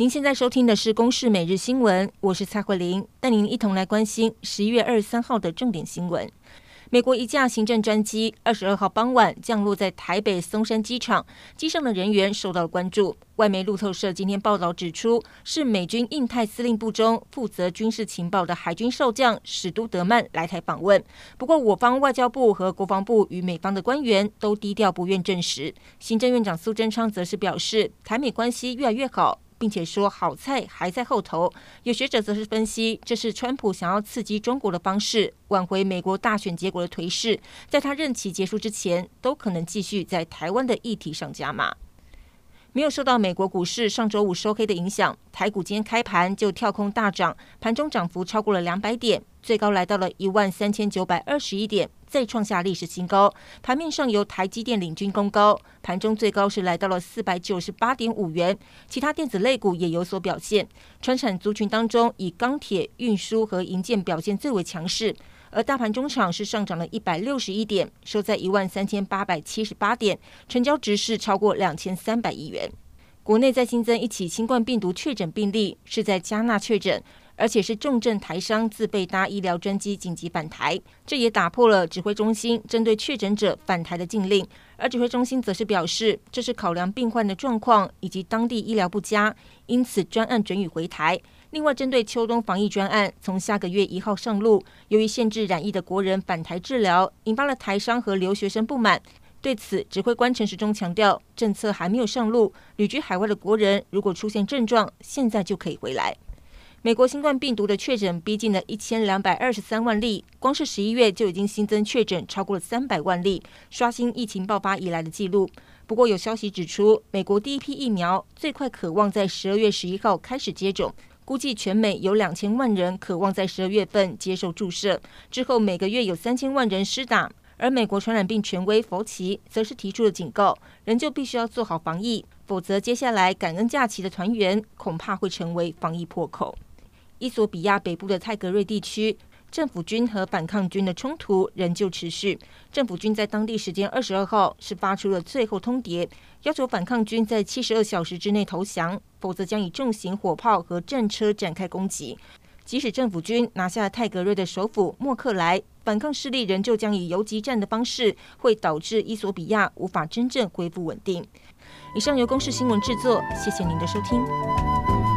您现在收听的是《公视每日新闻》，我是蔡慧玲，带您一同来关心十一月二十三号的重点新闻。美国一架行政专机二十二号傍晚降落在台北松山机场，机上的人员受到了关注。外媒路透社今天报道指出，是美军印太司令部中负责军事情报的海军少将史都德曼来台访问。不过，我方外交部和国防部与美方的官员都低调不愿证实。行政院长苏贞昌则是表示，台美关系越来越好。并且说好菜还在后头。有学者则是分析，这是川普想要刺激中国的方式，挽回美国大选结果的颓势，在他任期结束之前，都可能继续在台湾的议题上加码。没有受到美国股市上周五收黑的影响，台股今天开盘就跳空大涨，盘中涨幅超过了两百点，最高来到了一万三千九百二十一点，再创下历史新高。盘面上由台积电领军攻高，盘中最高是来到了四百九十八点五元，其他电子类股也有所表现。传产族群当中，以钢铁、运输和营建表现最为强势。而大盘中场是上涨了一百六十一点，收在一万三千八百七十八点，成交值是超过两千三百亿元。国内再新增一起新冠病毒确诊病例，是在加纳确诊，而且是重症台商自备搭医疗专机紧急返台，这也打破了指挥中心针对确诊者返台的禁令。而指挥中心则是表示，这是考量病患的状况以及当地医疗不佳，因此专案准予回台。另外，针对秋冬防疫专案，从下个月一号上路，由于限制染疫的国人返台治疗，引发了台商和留学生不满。对此，指挥官陈时中强调，政策还没有上路，旅居海外的国人如果出现症状，现在就可以回来。美国新冠病毒的确诊逼近了一千两百二十三万例，光是十一月就已经新增确诊超过了三百万例，刷新疫情爆发以来的记录。不过，有消息指出，美国第一批疫苗最快可望在十二月十一号开始接种。估计全美有两千万人渴望在十二月份接受注射，之后每个月有三千万人施打。而美国传染病权威佛奇则是提出了警告，仍旧必须要做好防疫，否则接下来感恩假期的团圆恐怕会成为防疫破口。伊索比亚北部的泰格瑞地区。政府军和反抗军的冲突仍旧持续。政府军在当地时间二十二号是发出了最后通牒，要求反抗军在七十二小时之内投降，否则将以重型火炮和战车展开攻击。即使政府军拿下泰格瑞的首府莫克莱，反抗势力仍旧将以游击战的方式，会导致伊索比亚无法真正恢复稳定。以上由公视新闻制作，谢谢您的收听。